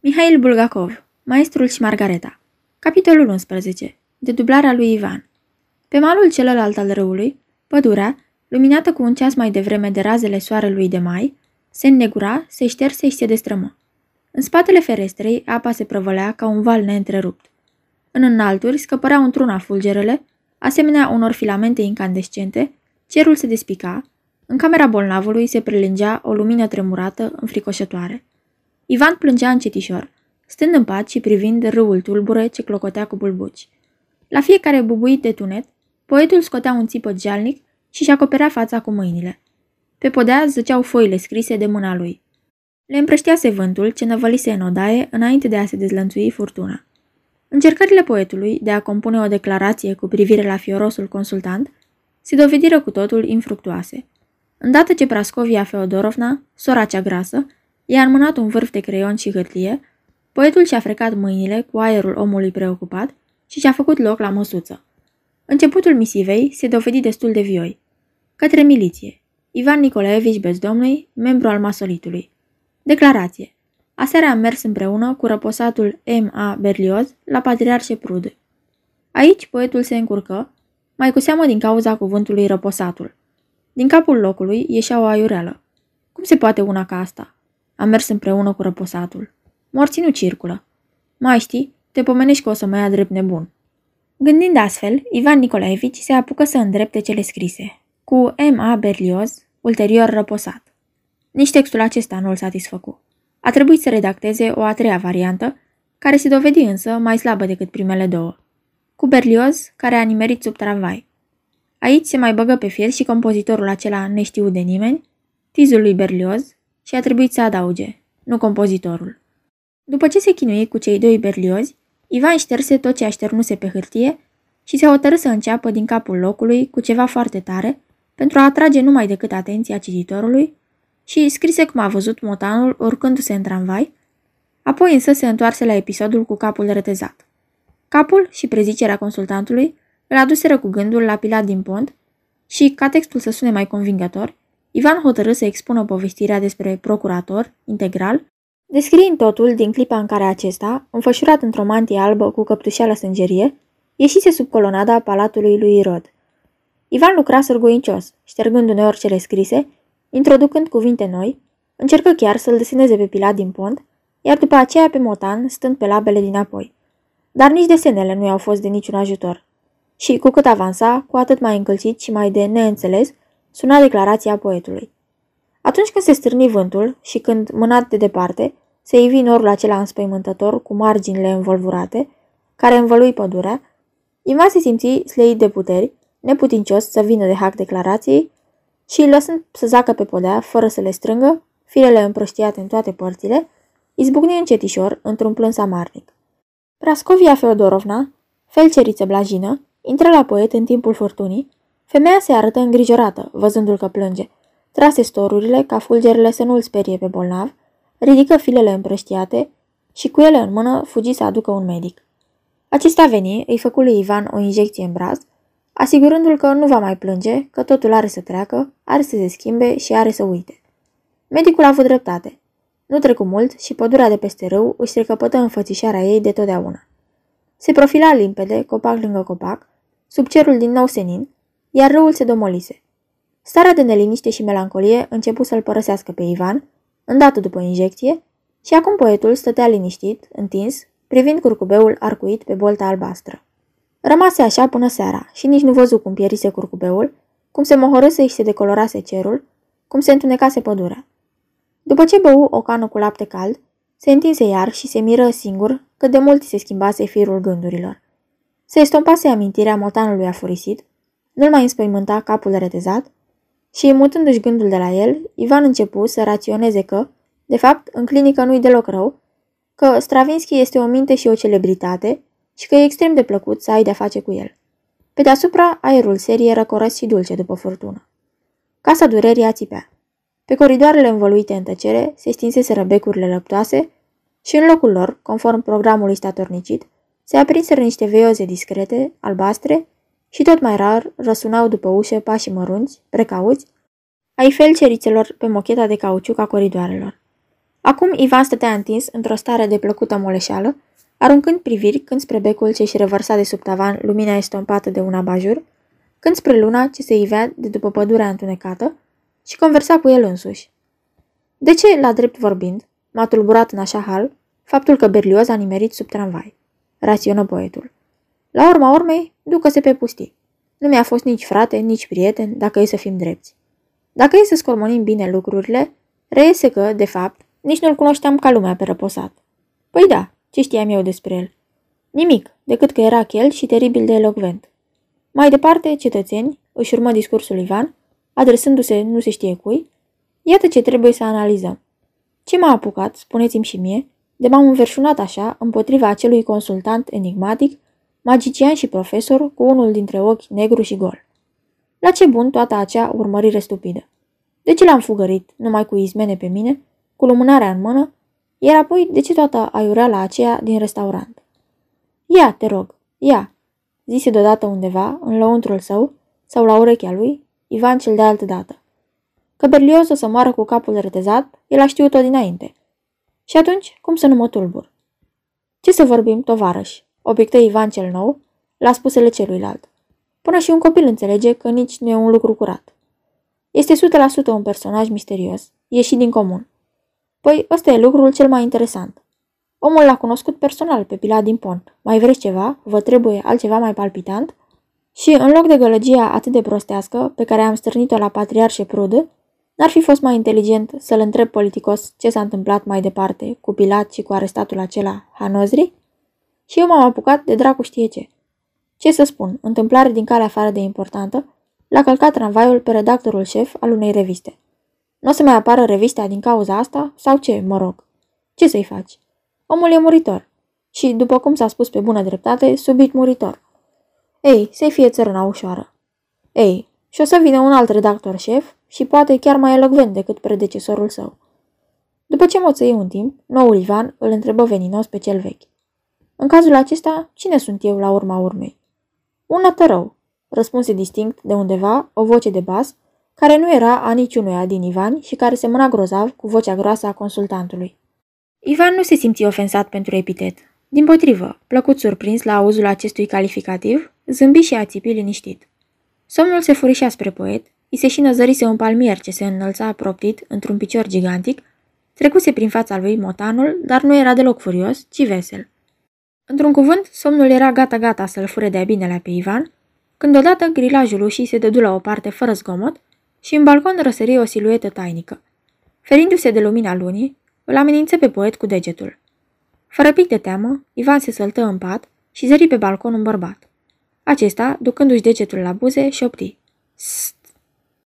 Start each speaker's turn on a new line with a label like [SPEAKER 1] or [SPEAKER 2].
[SPEAKER 1] Mihail Bulgakov, Maestrul și Margareta Capitolul 11. De dublarea lui Ivan Pe malul celălalt al râului, pădurea, luminată cu un ceas mai devreme de razele soarelui de mai, se înnegura, se șterse și se destrămă. În spatele ferestrei, apa se prăvălea ca un val neîntrerupt. În înalturi scăpăreau într-una fulgerele, asemenea unor filamente incandescente, cerul se despica, în camera bolnavului se prelingea o lumină tremurată, înfricoșătoare. Ivan plângea încetișor, stând în pat și privind râul tulbure ce clocotea cu bulbuci. La fiecare bubuit de tunet, poetul scotea un țipăt jalnic și-și acoperea fața cu mâinile. Pe podea zăceau foile scrise de mâna lui. Le împrăștease vântul ce năvălise în odaie înainte de a se dezlănțui furtuna. Încercările poetului de a compune o declarație cu privire la fiorosul consultant se dovediră cu totul infructuoase. Îndată ce Prascovia Feodorovna, sora cea grasă, i-a înmânat un vârf de creion și hârtie, poetul și-a frecat mâinile cu aerul omului preocupat și și-a făcut loc la măsuță. Începutul misivei se dovedi destul de vioi. Către miliție. Ivan Nicolaevici Bezdomnui, membru al masolitului. Declarație. Aseară am mers împreună cu răposatul M.A. Berlioz la Patriarșe Prud. Aici poetul se încurcă, mai cu seamă din cauza cuvântului răposatul. Din capul locului ieșea o aiureală. Cum se poate una ca asta? Am mers împreună cu răposatul. Morții nu circulă. Mai știi, te pomenești că o să mă ia drept nebun. Gândind astfel, Ivan Nicolaevici se apucă să îndrepte cele scrise, cu M.A. Berlioz, ulterior răposat. Nici textul acesta nu îl satisfăcu. A trebuit să redacteze o a treia variantă, care se dovedi însă mai slabă decât primele două. Cu Berlioz, care a nimerit sub tramvai. Aici se mai băgă pe fir și compozitorul acela neștiut de nimeni, tizul lui Berlioz, și a trebuit să adauge, nu compozitorul. După ce se chinui cu cei doi berliozi, Ivan șterse tot ce așternuse pe hârtie și se hotărâ să înceapă din capul locului cu ceva foarte tare pentru a atrage numai decât atenția cititorului și scrise cum a văzut motanul urcându-se în tramvai, apoi însă se întoarse la episodul cu capul retezat. Capul și prezicerea consultantului îl aduseră cu gândul la Pilat din pont și, ca textul să sune mai convingător, Ivan hotărâ să expună povestirea despre procurator, integral, descriind totul din clipa în care acesta, înfășurat într-o mantie albă cu căptușeală sângerie, ieșise sub colonada palatului lui Irod. Ivan lucra sârguincios, ștergând uneori cele scrise, introducând cuvinte noi, încercă chiar să-l deseneze pe Pilat din pont, iar după aceea pe Motan, stând pe labele dinapoi. Dar nici desenele nu i-au fost de niciun ajutor. Și cu cât avansa, cu atât mai încălcit și mai de neînțeles, suna declarația poetului. Atunci când se stârni vântul și când, mânat de departe, se ivi norul acela înspăimântător cu marginile învolvurate, care învălui pădurea, Ima se simți sleit de puteri, neputincios să vină de hac declarației și, lăsând să zacă pe podea, fără să le strângă, firele împrăștiate în toate părțile, izbucni încetișor într-un plâns amarnic. Prascovia Feodorovna, felceriță blajină, intră la poet în timpul furtunii Femeia se arătă îngrijorată, văzându-l că plânge. Trase storurile ca fulgerele să nu-l sperie pe bolnav, ridică filele împrăștiate și cu ele în mână fugi să aducă un medic. Acesta veni, îi făcu lui Ivan o injecție în braț, asigurându-l că nu va mai plânge, că totul are să treacă, are să se schimbe și are să uite. Medicul a avut dreptate. Nu trecu mult și pădurea de peste râu își recăpătă înfățișarea ei de totdeauna. Se profila limpede, copac lângă copac, sub cerul din nou senin, iar râul se domolise. Starea de neliniște și melancolie începu să-l părăsească pe Ivan, îndată după injecție, și acum poetul stătea liniștit, întins, privind curcubeul arcuit pe bolta albastră. Rămase așa până seara și nici nu văzu cum pierise curcubeul, cum se mohorâse și se decolorase cerul, cum se întunecase pădurea. După ce bău o cană cu lapte cald, se întinse iar și se miră singur cât de mult se schimbase firul gândurilor. Se estompase amintirea motanului afurisit, nu-l mai înspăimânta capul retezat și, mutându-și gândul de la el, Ivan începu să raționeze că, de fapt, în clinică nu-i deloc rău, că Stravinsky este o minte și o celebritate și că e extrem de plăcut să ai de-a face cu el. Pe deasupra, aerul serie era corăs și dulce după furtună. Casa durerii ațipea. Pe coridoarele învăluite în tăcere se stinseseră becurile lăptoase și în locul lor, conform programului statornicit, se aprinseră niște veioze discrete, albastre, și tot mai rar răsunau după ușă pașii mărunți, precauți, ai felcerițelor pe mocheta de cauciuc a coridoarelor. Acum Ivan stătea întins într-o stare de plăcută moleșeală, aruncând priviri când spre becul ce și revărsa de sub tavan lumina estompată de un abajur, când spre luna ce se ivea de după pădurea întunecată și conversa cu el însuși. De ce, la drept vorbind, m-a tulburat în așa hal faptul că Berlioz a nimerit sub tramvai? Raționă poetul. La urma urmei, ducă-se pe pustii. Nu mi-a fost nici frate, nici prieten, dacă e să fim drepți. Dacă e să scormonim bine lucrurile, reiese că, de fapt, nici nu-l cunoșteam ca lumea pe răposat. Păi da, ce știam eu despre el? Nimic, decât că era chel și teribil de elocvent. Mai departe, cetățeni, își urmă discursul Ivan, adresându-se nu se știe cui, iată ce trebuie să analizăm. Ce m-a apucat, spuneți-mi și mie, de m-am înverșunat așa împotriva acelui consultant enigmatic, magician și profesor cu unul dintre ochi negru și gol. La ce bun toată acea urmărire stupidă? De ce l-am fugărit, numai cu izmene pe mine, cu lumânarea în mână, iar apoi de ce toată aiureala aceea din restaurant? Ia, te rog, ia, zise deodată undeva, în lăuntrul său, sau la urechea lui, Ivan cel de altă dată. Că Berlioz o să moară cu capul retezat, el a știut-o dinainte. Și atunci, cum să nu mă tulbur? Ce să vorbim, tovarăș? Obiectă Ivan cel nou, la spusele celuilalt. Până și un copil înțelege că nici nu e un lucru curat. Este 100% un personaj misterios, ieșit din comun. Păi, ăsta e lucrul cel mai interesant. Omul l-a cunoscut personal pe Pilat din Pont. Mai vreți ceva? Vă trebuie altceva mai palpitant? Și, în loc de gălăgia atât de prostească pe care am stârnit-o la patriarșe prudă, n-ar fi fost mai inteligent să-l întreb politicos ce s-a întâmplat mai departe cu Pilat și cu arestatul acela, Hanozri? Și eu m-am apucat de dracu știe ce. Ce să spun, întâmplare din care afară de importantă, l-a călcat tramvaiul pe redactorul șef al unei reviste. Nu o să mai apară revista din cauza asta sau ce, mă rog? Ce să-i faci? Omul e muritor. Și, după cum s-a spus pe bună dreptate, subit muritor. Ei, să-i fie țărâna ușoară. Ei, și o să vină un alt redactor șef și poate chiar mai elogvent decât predecesorul său. După ce moțăi un timp, noul Ivan îl întrebă veninos pe cel vechi. În cazul acesta, cine sunt eu la urma urmei? Un nătărău, răspunse distinct de undeva o voce de bas, care nu era a niciunuia din Ivan și care semăna grozav cu vocea groasă a consultantului. Ivan nu se simți ofensat pentru epitet. Din potrivă, plăcut surprins la auzul acestui calificativ, zâmbi și ațipi liniștit. Somnul se furișea spre poet, îi se și năzărise un palmier ce se înălța proptit într-un picior gigantic, trecuse prin fața lui motanul, dar nu era deloc furios, ci vesel. Într-un cuvânt, somnul era gata-gata să-l fure de-a binelea pe Ivan, când odată grilajul ușii se dădu la o parte fără zgomot și în balcon răsări o siluetă tainică. Ferindu-se de lumina lunii, îl amenință pe poet cu degetul. Fără pic de teamă, Ivan se săltă în pat și zări pe balcon un bărbat. Acesta, ducându-și degetul la buze, șopti. Sst!